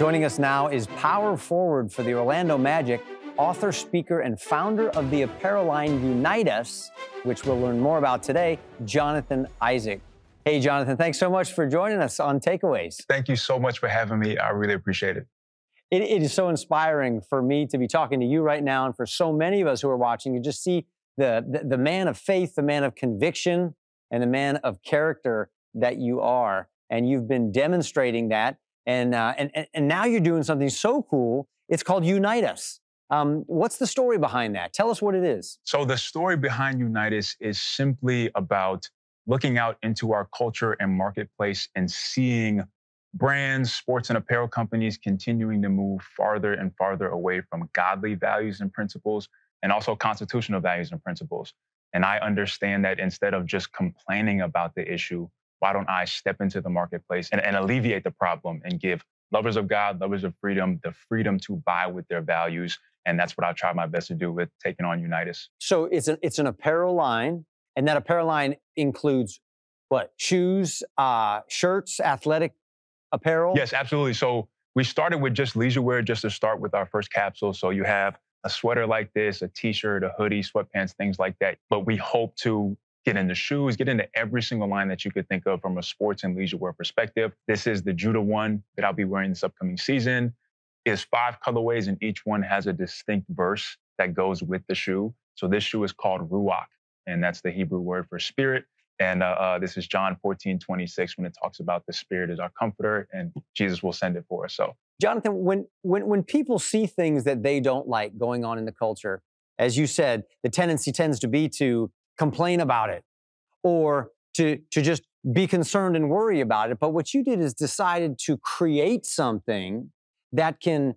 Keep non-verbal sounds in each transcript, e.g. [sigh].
Joining us now is power forward for the Orlando Magic, author, speaker, and founder of the apparel line UNITUS, which we'll learn more about today, Jonathan Isaac. Hey, Jonathan, thanks so much for joining us on Takeaways. Thank you so much for having me. I really appreciate it. it. It is so inspiring for me to be talking to you right now and for so many of us who are watching to just see the, the, the man of faith, the man of conviction, and the man of character that you are. And you've been demonstrating that and, uh, and, and now you're doing something so cool. It's called UNITUS. Um, what's the story behind that? Tell us what it is. So the story behind UNITUS is simply about looking out into our culture and marketplace and seeing brands, sports and apparel companies continuing to move farther and farther away from godly values and principles and also constitutional values and principles. And I understand that instead of just complaining about the issue, why don't I step into the marketplace and, and alleviate the problem and give lovers of God, lovers of freedom, the freedom to buy with their values. And that's what I try my best to do with taking on UNITUS. So it's an it's an apparel line, and that apparel line includes what? Shoes, uh, shirts, athletic apparel? Yes, absolutely. So we started with just leisure wear just to start with our first capsule. So you have a sweater like this, a t-shirt, a hoodie, sweatpants, things like that. But we hope to get into shoes, get into every single line that you could think of from a sports and leisure wear perspective. This is the Judah one that I'll be wearing this upcoming season. Is five colorways and each one has a distinct verse that goes with the shoe. So this shoe is called Ruach, and that's the Hebrew word for spirit. And uh, uh, this is John 14, 26, when it talks about the Spirit is our comforter and Jesus will send it for us. So, Jonathan, when, when, when people see things that they don't like going on in the culture, as you said, the tendency tends to be to complain about it or to, to just be concerned and worry about it. But what you did is decided to create something that can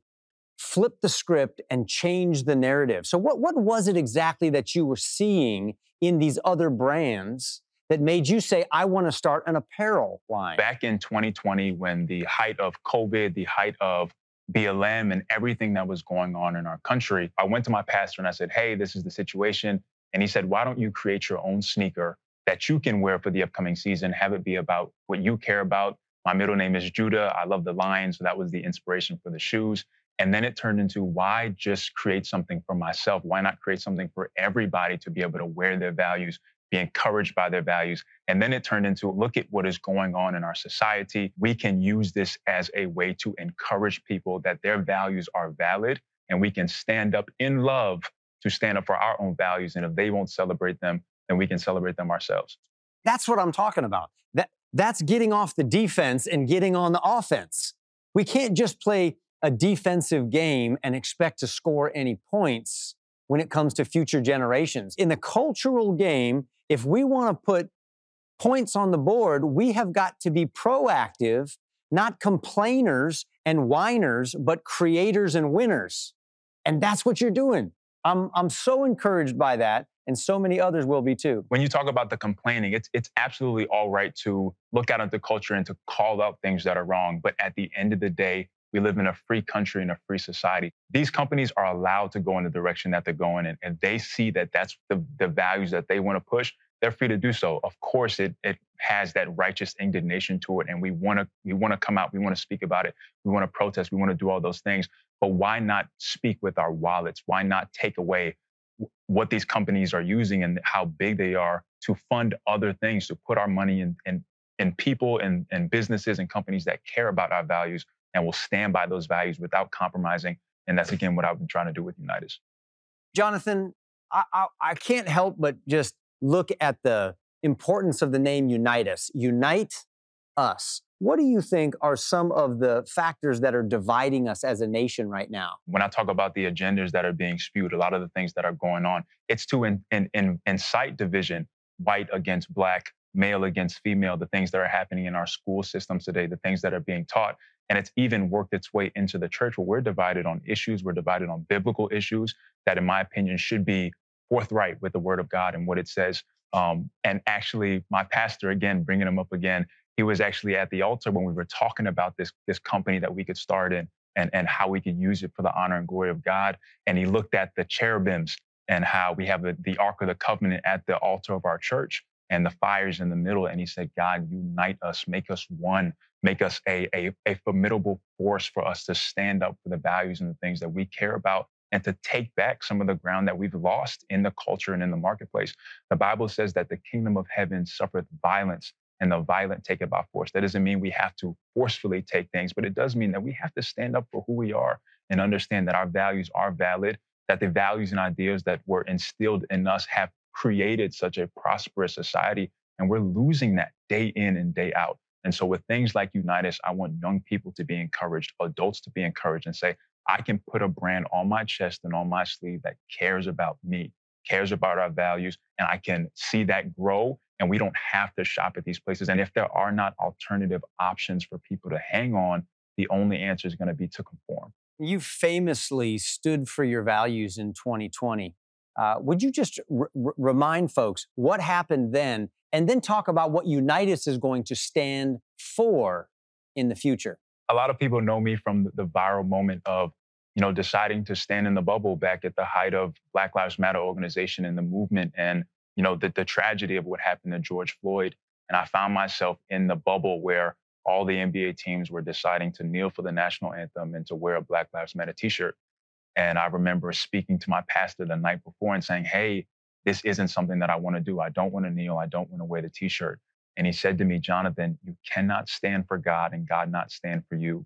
flip the script and change the narrative. So what, what was it exactly that you were seeing in these other brands that made you say, I want to start an apparel line? Back in 2020, when the height of COVID, the height of BLM and everything that was going on in our country, I went to my pastor and I said, Hey, this is the situation. And he said, why don't you create your own sneaker that you can wear for the upcoming season? Have it be about what you care about. My middle name is Judah. I love the lion. So that was the inspiration for the shoes. And then it turned into why just create something for myself? Why not create something for everybody to be able to wear their values, be encouraged by their values? And then it turned into look at what is going on in our society. We can use this as a way to encourage people that their values are valid and we can stand up in love to stand up for our own values. And if they won't celebrate them, then we can celebrate them ourselves. That's what I'm talking about. That, that's getting off the defense and getting on the offense. We can't just play a defensive game and expect to score any points when it comes to future generations. In the cultural game, if we want to put points on the board, we have got to be proactive, not complainers and whiners, but creators and winners. And that's what you're doing. I'm, I'm so encouraged by that. And so many others will be too. When you talk about the complaining, it's, it's absolutely all right to look out at the culture and to call out things that are wrong. But at the end of the day, we live in a free country and a free society. These companies are allowed to go in the direction that they're going in, and they see that that's the, the values that they want to push. They're free to do so. Of course, it it has that righteous indignation to it, and we want to we want to come out, we want to speak about it, we want to protest, we want to do all those things. But why not speak with our wallets? Why not take away what these companies are using and how big they are to fund other things, to put our money in, in, in people and, and businesses and companies that care about our values and will stand by those values without compromising. And that's again what I've been trying to do with UNITUS. Jonathan, I, I, I can't help but just look at the importance of the name Unite Us. Unite us. What do you think are some of the factors that are dividing us as a nation right now? When I talk about the agendas that are being spewed, a lot of the things that are going on, it's to in, in, in, incite division, white against black, male against female, the things that are happening in our school systems today, the things that are being taught. And it's even worked its way into the church where we're divided on issues, we're divided on biblical issues that, in my opinion, should be forthright with the word of God and what it says. Um, and actually, my pastor, again, bringing him up again, he was actually at the altar when we were talking about this, this company that we could start in and, and how we could use it for the honor and glory of God. And he looked at the cherubims and how we have the, the Ark of the Covenant at the altar of our church and the fires in the middle. And he said, God, unite us, make us one, make us a, a, a formidable force for us to stand up for the values and the things that we care about and to take back some of the ground that we've lost in the culture and in the marketplace. The Bible says that the kingdom of heaven suffereth violence and the violent take it by force. That doesn't mean we have to forcefully take things, but it does mean that we have to stand up for who we are and understand that our values are valid, that the values and ideas that were instilled in us have created such a prosperous society. And we're losing that day in and day out. And so, with things like UNITUS, I want young people to be encouraged, adults to be encouraged, and say, I can put a brand on my chest and on my sleeve that cares about me, cares about our values, and I can see that grow. And we don't have to shop at these places. And if there are not alternative options for people to hang on, the only answer is going to be to conform. You famously stood for your values in 2020. Uh, would you just r- remind folks what happened then and then talk about what UNITUS is going to stand for in the future? A lot of people know me from the viral moment of, you know, deciding to stand in the bubble back at the height of Black Lives Matter organization and the movement and, you know, the, the tragedy of what happened to George Floyd. And I found myself in the bubble where all the NBA teams were deciding to kneel for the national anthem and to wear a Black Lives Matter t-shirt. And I remember speaking to my pastor the night before and saying, Hey, this isn't something that I want to do. I don't want to kneel. I don't want to wear the t shirt. And he said to me, Jonathan, you cannot stand for God and God not stand for you.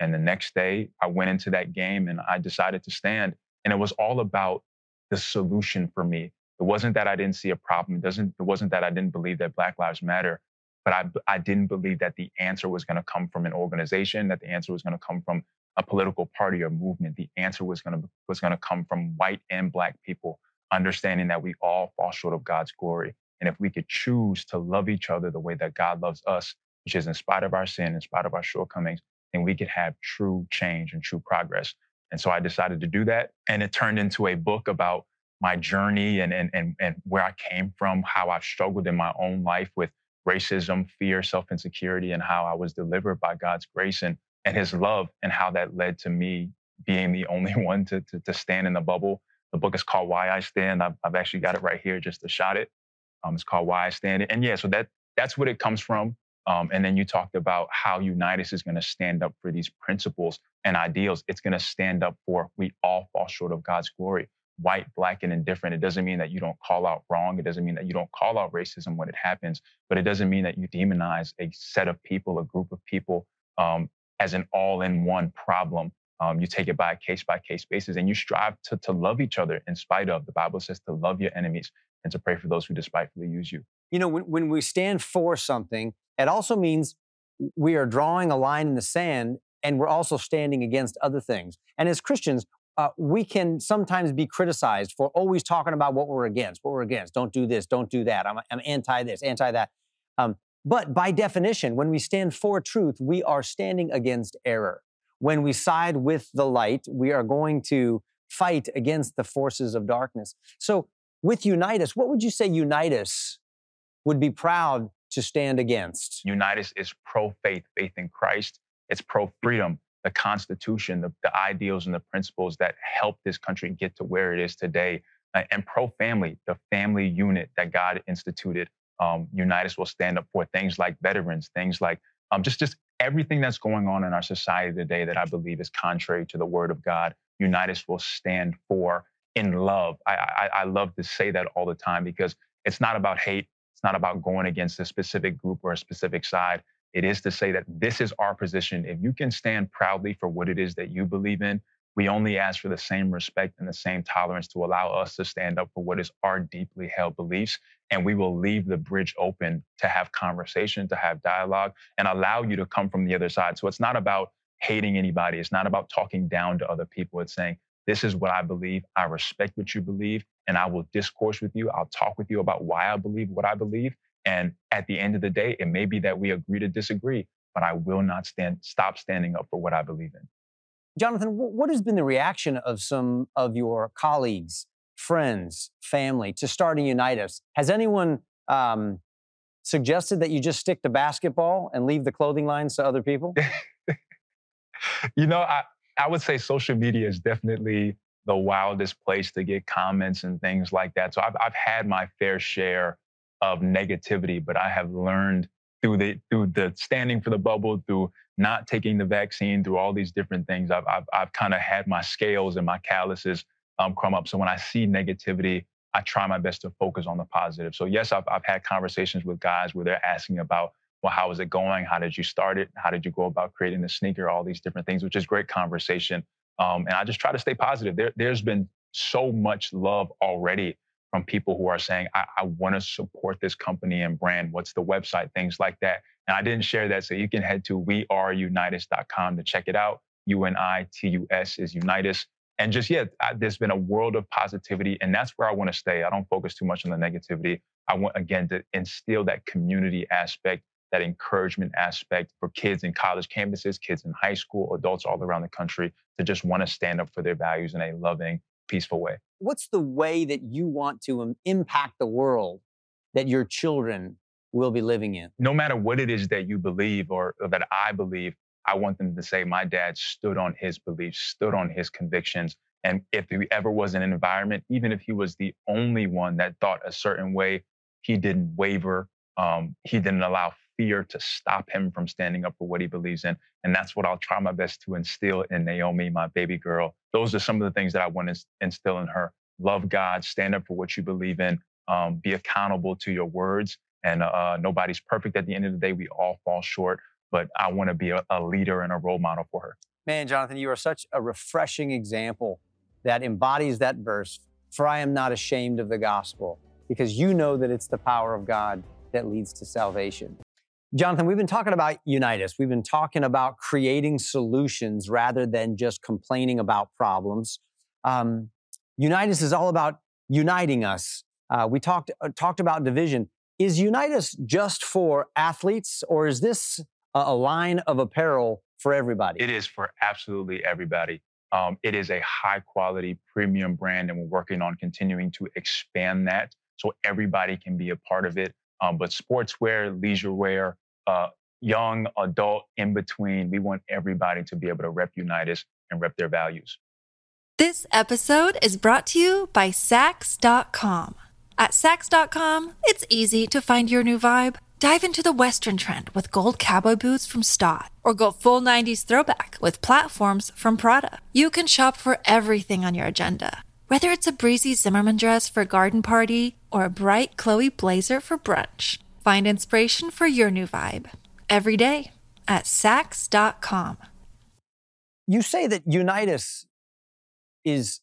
And the next day, I went into that game and I decided to stand. And it was all about the solution for me. It wasn't that I didn't see a problem. It doesn't. It wasn't that I didn't believe that Black Lives Matter, but I I didn't believe that the answer was going to come from an organization. That the answer was going to come from a political party or movement. The answer was going to was going to come from white and black people, understanding that we all fall short of God's glory. And if we could choose to love each other the way that God loves us, which is in spite of our sin, in spite of our shortcomings, then we could have true change and true progress. And so I decided to do that. And it turned into a book about my journey and, and, and, and where I came from, how I've struggled in my own life with racism, fear, self insecurity, and how I was delivered by God's grace. And and his love and how that led to me being the [laughs] only one to, to, to stand in the bubble. The book is called Why I Stand. I've, I've actually got it right here just to shot it. Um, it's called Why I Stand. And yeah, so that that's what it comes from. Um, and then you talked about how UNITUS is going to stand up for these principles and ideals. It's going to stand up for we all fall short of God's glory, white, black, and indifferent. It doesn't mean that you don't call out wrong. It doesn't mean that you don't call out racism when it happens, but it doesn't mean that you demonize a set of people, a group of people, um, as an all-in-one problem. Um, you take it by a case-by-case basis, and you strive to, to love each other in spite of. The Bible says to love your enemies and to pray for those who despitefully use you. You know, when, when we stand for something, it also means we are drawing a line in the sand, and we're also standing against other things. And as Christians, uh, we can sometimes be criticized for always talking about what we're against, what we're against. Don't do this, don't do that. I'm, I'm anti this, anti that. Um, but by definition, when we stand for truth, we are standing against error. When we side with the light, we are going to fight against the forces of darkness. So, with UNITUS, what would you say UNITUS would be proud to stand against? UNITUS is pro faith, faith in Christ. It's pro freedom, the Constitution, the, the, ideals and the principles that help this country get to where it is today. Uh, and pro family, the family unit that God instituted um, UNITUS will stand up for things like veterans, things like um, just just everything that's going on in our society today that I believe is contrary to the Word of God. UNITUS will stand for in love. I, I, I love to say that all the time because it's not about hate. It's not about going against a specific group or a specific side. It is to say that this is our position. If you can stand proudly for what it is that you believe in, we only ask for the same respect and the same tolerance to allow us to stand up for what is our deeply held beliefs. And we will leave the bridge open to have conversation, to have dialogue, and allow you to come from the other side. So it's not about hating anybody. It's not about talking down to other people. It's saying, this is what I believe. I respect what you believe, and I will discourse with you. I'll talk with you about why I believe what I believe. And at the end of the day, it may be that we agree to disagree, but I will not stand, stop standing up for what I believe in. Jonathan, what has been the reaction of some of your colleagues, friends, family to starting UNITUS? Has anyone um, suggested that you just stick to basketball and leave the clothing lines to other people? [laughs] you know, I, I would say social media is definitely the wildest place to get comments and things like that. So I've, I've had my fair share of negativity, but I have learned through the through the standing for the bubble, through not taking the vaccine, through all these different things, I've I've, I've kind of had my scales and my calluses um, crumb up. So when I see negativity, I try my best to focus on the positive. So yes, I've I've had conversations with guys where they're asking about, well, how is it going? How did you start it? How did you go about creating the sneaker? All these different things, which is great conversation. Um, and I just try to stay positive. There, there's been so much love already from people who are saying, I, I want to support this company and brand. What's the website? Things like that. And I didn't share that. So you can head to weareunitus.com to check it out. U-N-I-T-U-S is UNITUS. And just, yeah, I, there's been a world of positivity. And that's where I want to stay. I don't focus too much on the negativity. I want, again, to instill that community aspect, that encouragement aspect for kids in college campuses, kids in high school, adults all around the country to just want to stand up for their values in a loving, peaceful way. What's the way that you want to impact the world that your children will be living in? No matter what it is that you believe or, or that I believe, I want them to say, my dad stood on his beliefs, stood on his convictions. And if he ever was in an environment, even if he was the only one that thought a certain way, he didn't waver. Um, he didn't allow fear to stop him from standing up for what he believes in. And that's what I'll try my best to instill in Naomi, my baby girl. Those are some of the things that I want to instill in her. Love God, stand up for what you believe in, um, be accountable to your words. And uh, nobody's perfect at the end of the day. We all fall short, but I want to be a, a leader and a role model for her. Man, Jonathan, you are such a refreshing example that embodies that verse For I am not ashamed of the gospel, because you know that it's the power of God that leads to salvation. Jonathan, we've been talking about UNITUS. We've been talking about creating solutions rather than just complaining about problems. Um, UNITUS is all about uniting us. Uh, we talked uh, talked about division. Is UNITUS just for athletes, or is this a, a line of apparel for everybody? It is for absolutely everybody. Um, it is a high quality premium brand, and we're working on continuing to expand that so everybody can be a part of it. Um, but sportswear, leisure wear, uh, young, adult, in between. We want everybody to be able to rep UNITUS and rep their values. This episode is brought to you by Saks.com. At Saks.com, it's easy to find your new vibe. Dive into the Western trend with gold cowboy boots from Staud, or go full 90s throwback with platforms from Prada. You can shop for everything on your agenda, whether it's a breezy Zimmermann dress for a garden party or a bright Chloe blazer for brunch. Find inspiration for your new vibe every day at Saks.com. You say that UNITUS is,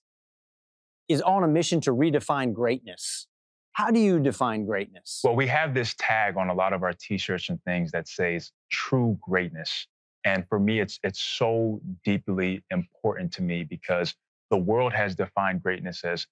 is on a mission to redefine greatness. How do you define greatness? Well, we have this tag on a lot of our t-shirts and things that says true greatness. And for me, it's it's so deeply important to me because the world has defined greatness as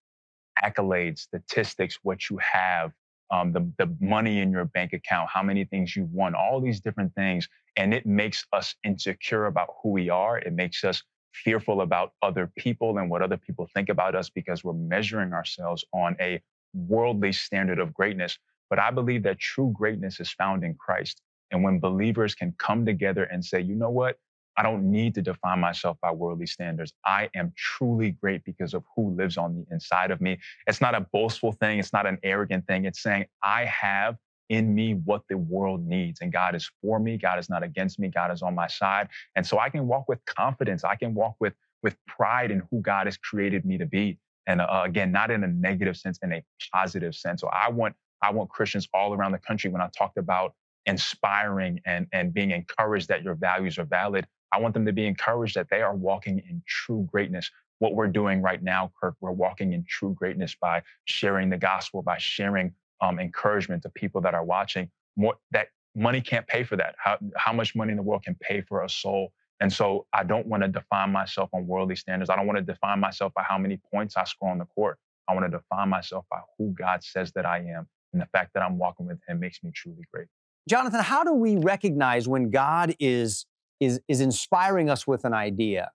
accolades, statistics, what you have, um, the, the money in your bank account, how many things you've won, all these different things. And it makes us insecure about who we are. It makes us fearful about other people and what other people think about us because we're measuring ourselves on a worldly standard of greatness. But I believe that true greatness is found in Christ. And when believers can come together and say, you know what? I don't need to define myself by worldly standards. I am truly great because of who lives on the inside of me. It's not a boastful thing, it's not an arrogant thing. It's saying, I have in me what the world needs. And God is for me. God is not against me. God is on my side. And so I can walk with confidence. I can walk with, with pride in who God has created me to be. And uh, again, not in a negative sense, in a positive sense. So I want, I want Christians all around the country when I talked about inspiring and, and being encouraged that your values are valid. I want them to be encouraged that they are walking in true greatness. What we're doing right now, Kirk, we're walking in true greatness by sharing the gospel, by sharing um, encouragement to people that are watching. More that money can't pay for that. How, how much money in the world can pay for a soul? And so I don't want to define myself on worldly standards. I don't want to define myself by how many points I score on the court. I want to define myself by who God says that I am. And the fact that I'm walking with Him makes me truly great. Jonathan, how do we recognize when God is, is, is inspiring us with an idea?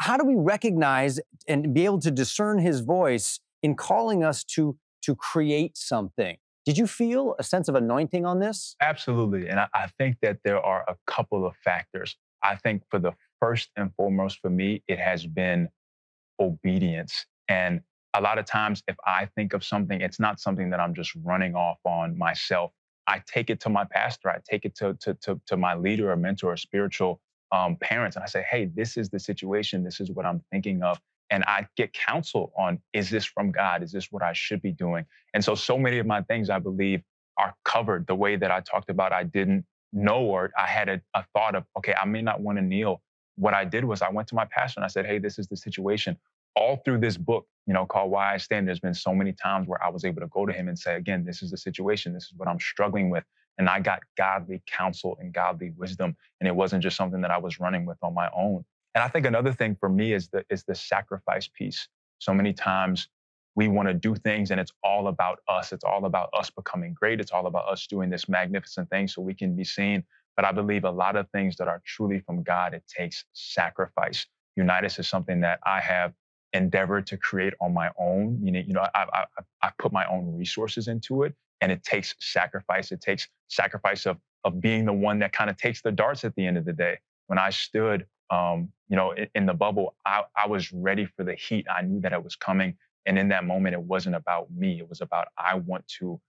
How do we recognize and be able to discern his voice in calling us to, to create something? Did you feel a sense of anointing on this? Absolutely. And I, I think that there are a couple of factors. I think for the first and foremost for me, it has been obedience. And a lot of times, if I think of something, it's not something that I'm just running off on myself. I take it to my pastor, I take it to, to, to, to my leader or mentor or spiritual um, parents, and I say, hey, this is the situation, this is what I'm thinking of. And I get counsel on is this from God? Is this what I should be doing? And so, so many of my things I believe are covered the way that I talked about. I didn't know or I had a, a thought of, okay, I may not want to kneel. What I did was I went to my pastor and I said, hey, this is the situation all through this book, you know, called Why I Stand, there's been so many times where I was able to go to him and say, again, this is the situation. This is what I'm struggling with. And I got godly counsel and godly wisdom. And it wasn't just something that I was running with on my own. And I think another thing for me is the is the sacrifice piece. So many times we want to do things and it's all about us. It's all about us becoming great. It's all about us doing this magnificent thing so we can be seen. But I believe a lot of things that are truly from God, it takes sacrifice. UNITUS is something that I have endeavored to create on my own. You know, you know, I, I, I put my own resources into it, and it takes sacrifice. It takes sacrifice of of being the one that kind of takes the darts at the end of the day. When I stood, um, you know, in, in the bubble, I, I was ready for the heat. I knew that it was coming, and in that moment, it wasn't about me. It was about I want to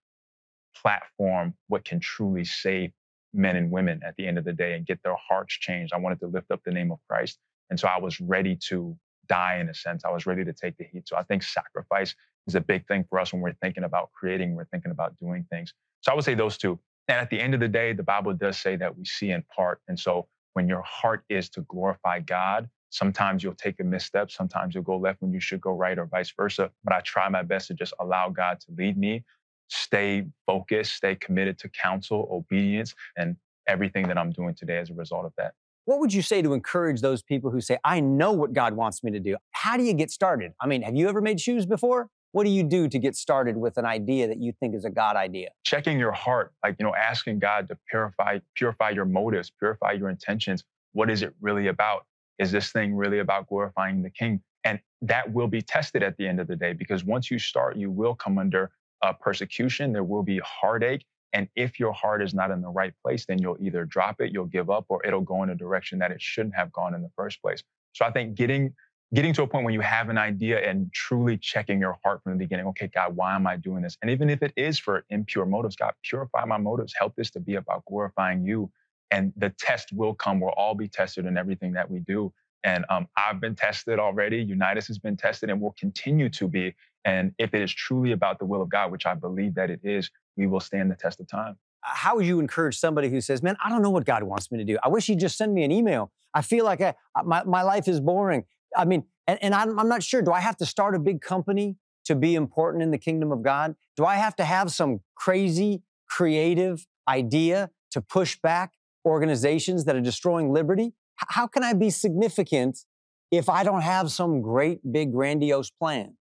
platform what can truly save men and women at the end of the day and get their hearts changed. I wanted to lift up the name of Christ. And so I was ready to die in a sense. I was ready to take the heat. So I think sacrifice is a big thing for us when we're thinking about creating, we're thinking about doing things. So I would say those two. And at the end of the day, the Bible does say that we see in part. And so when your heart is to glorify God, sometimes you'll take a misstep, sometimes you'll go left when you should go right, or vice versa. But I try my best to just allow God to lead me, stay focused, stay committed to counsel, obedience, and everything that I'm doing today as a result of that. What would you say to encourage those people who say, I know what God wants me to do? How do you get started? I mean, have you ever made shoes before? What do you do to get started with an idea that you think is a God idea? Checking your heart, like, you know, asking God to purify, purify your motives, purify your intentions. What is it really about? Is this thing really about glorifying the King? And that will be tested at the end of the day because once you start, you will come under uh, persecution. There will be heartache. And if your heart is not in the right place, then you'll either drop it, you'll give up, or it'll go in a direction that it shouldn't have gone in the first place. So I think getting getting to a point when you have an idea and truly checking your heart from the beginning, okay, God, why am I doing this? And even if it is for impure motives, God, purify my motives. Help this to be about glorifying you. And the test will come. We'll all be tested in everything that we do. And um, I've been tested already. UNITUS has been tested and will continue to be. And if it is truly about the will of God, which I believe that it is, we will stand the test of time. How would you encourage somebody who says, Man, I don't know what God wants me to do. I wish He'd just send me an email. I feel like I, my, my life is boring. I mean, and, and I'm, I'm not sure. Do I have to start a big company to be important in the kingdom of God? Do I have to have some crazy, creative idea to push back organizations that are destroying liberty? How can I be significant if I don't have some great, big, grandiose plan?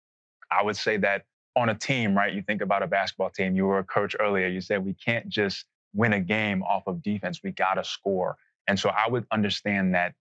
I would say that on a team, right? You think about a basketball team. You were a coach earlier. You said we can't just win a game off of defense. We got to score. And so I would understand that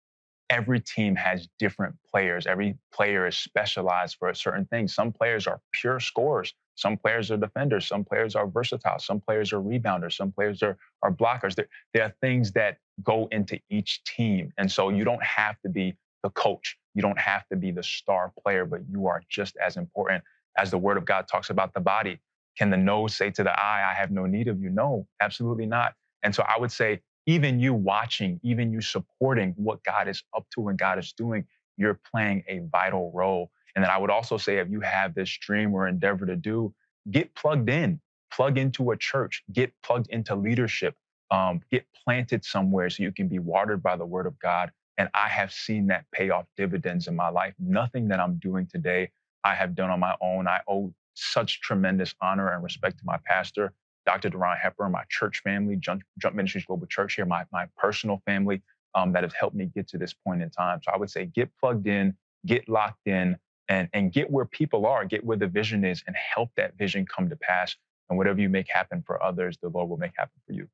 every team has different players. Every player is specialized for a certain thing. Some players are pure scorers. Some players are defenders. Some players are versatile. Some players are rebounders. Some players are, are blockers. There, there are things that go into each team. And so you don't have to be the coach. You don't have to be the star player, but you are just as important as the word of God talks about the body. Can the nose say to the eye, I have no need of you? No, absolutely not. And so I would say, even you watching, even you supporting what God is up to and God is doing, you're playing a vital role. And then I would also say, if you have this dream or endeavor to do, get plugged in, plug into a church, get plugged into leadership, um, get planted somewhere so you can be watered by the word of God. And I have seen that pay off dividends in my life. Nothing that I'm doing today I have done on my own. I owe such tremendous honor and respect to my pastor, Dr. Duron Hepburn, my church family, Jump, Jump Ministries Global Church here, my, my personal family um, that has helped me get to this point in time. So I would say get plugged in, get locked in, and, and get where people are, get where the vision is, and help that vision come to pass. And whatever you make happen for others, the Lord will make happen for you.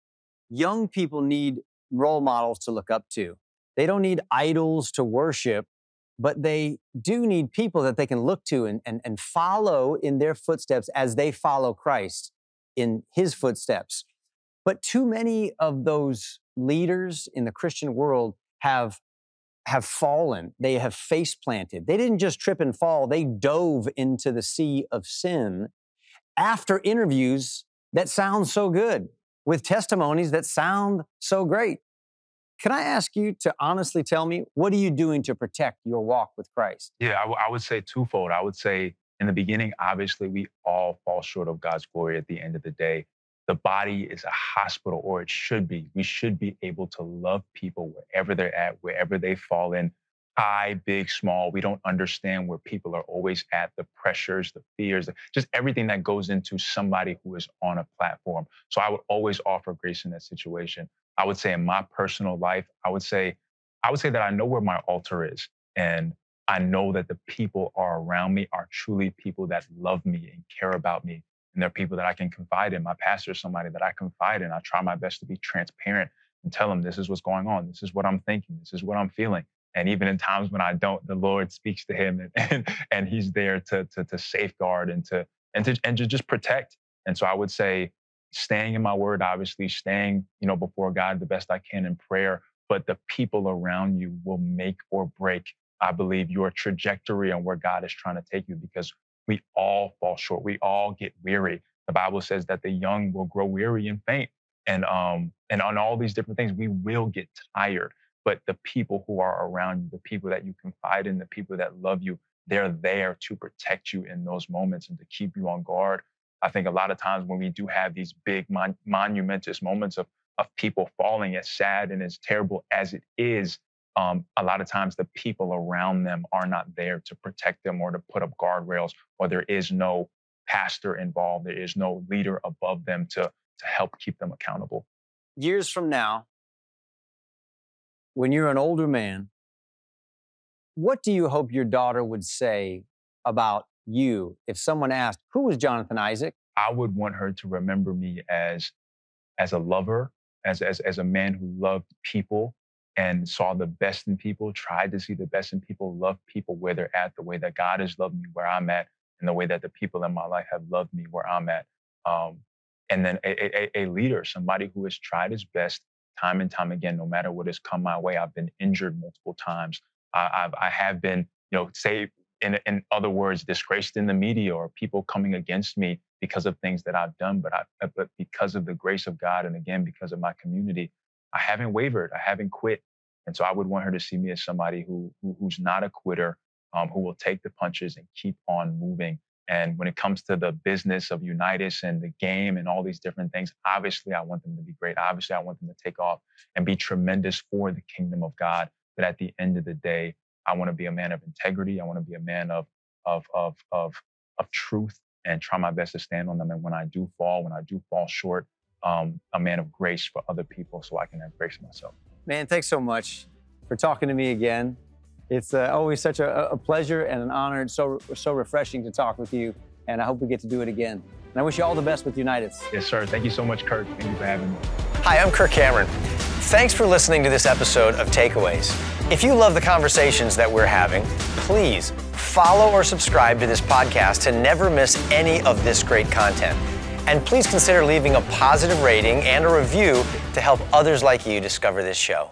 young people need role models to look up to. They don't need idols to worship, but they do need people that they can look to and, and, and follow in their footsteps as they follow Christ in his footsteps. But too many of those leaders in the Christian world have have fallen. They have face planted. They didn't just trip and fall, they dove into the sea of sin after interviews that sound so good with testimonies that sound so great. Can I ask you to honestly tell me what are you doing to protect your walk with Christ? Yeah, I, w- I would say twofold. I would say in the beginning, obviously, we all fall short of God's glory at the end of the day. The body is a hospital, or it should be. We should be able to love people wherever they're at, wherever they fall in, high, big, small. We don't understand where people are always at, the pressures, the fears, just everything that goes into somebody who is on a platform. So I would always offer grace in that situation. I would say in my personal life, I would say, I would say that I know where my altar is. And I know that the people are around me are truly people that love me and care about me. And they're people that I can confide in. My pastor is somebody that I confide in. I try my best to be transparent and tell them this is what's going on. This is what I'm thinking. This is what I'm feeling. And even in times when I don't, the Lord speaks to him and, [laughs] and, and he's there to, to, to safeguard and to, and to, and to just protect. And so I would say staying in my word, obviously staying, you know, before God the best I can in prayer, but the people around you will make or break, I believe, your trajectory and where God is trying to take you because we all fall short. We all get weary. The Bible says that the young will grow weary and faint. And um, and on all these different things, we will get tired. But the people who are around you, the people that you confide in, the people that love you, they're there to protect you in those moments and to keep you on guard. I think a lot of times when we do have these big mon- monumentous moments of of people falling, as sad and as terrible as it is, um, a lot of times the people around them are not there to protect them or to put up guardrails, or there is no pastor involved, there is no leader above them to to help keep them accountable. Years from now, when you're an older man, what do you hope your daughter would say about you if someone asked, Who was Jonathan Isaac? I would want her to remember me as, as a lover, as, as, as a man who loved people and saw the best in people, tried to see the best in people, loved people where they're at, the way that God has loved me where I'm at, and the way that the people in my life have loved me where I'm at. Um, and then a, a, a leader, somebody who has tried his best time and time again, no matter what has come my way. I've been injured multiple times. I, I've, I have been, you know, say in, in other words, disgraced in the media or people coming against me because of things that I've done. But I, uh, but because of the grace of God, and again because of my community, I haven't wavered. I haven't quit. And so I would want her to see me as somebody who, who who's not a quitter, um, who will take the punches and keep on moving. And when it comes to the business of UNITUS and the game and all these different things, obviously I want them to be great. Obviously, I want them to take off and be tremendous for the kingdom of God. But at the end of the day, I want to be a man of integrity. I want to be a man of of of of of truth and try my best to stand on them. And when I do fall, when I do fall short, um, a man of grace for other people, so I can have grace myself. Man, thanks so much for talking to me again. It's uh, always such a, a, pleasure and an honor. It's so so refreshing to talk with you, and I hope we get to do it again. And I wish you all the best with United. Yes, sir. Thank you so much, Kirk. Thank you for having me. Hi, I'm Kirk Cameron. Thanks for listening to this episode of Takeaways. If you love the conversations that we're having, please follow or subscribe to this podcast to never miss any of this great content. And please consider leaving a positive rating and a review to help others like you discover this show.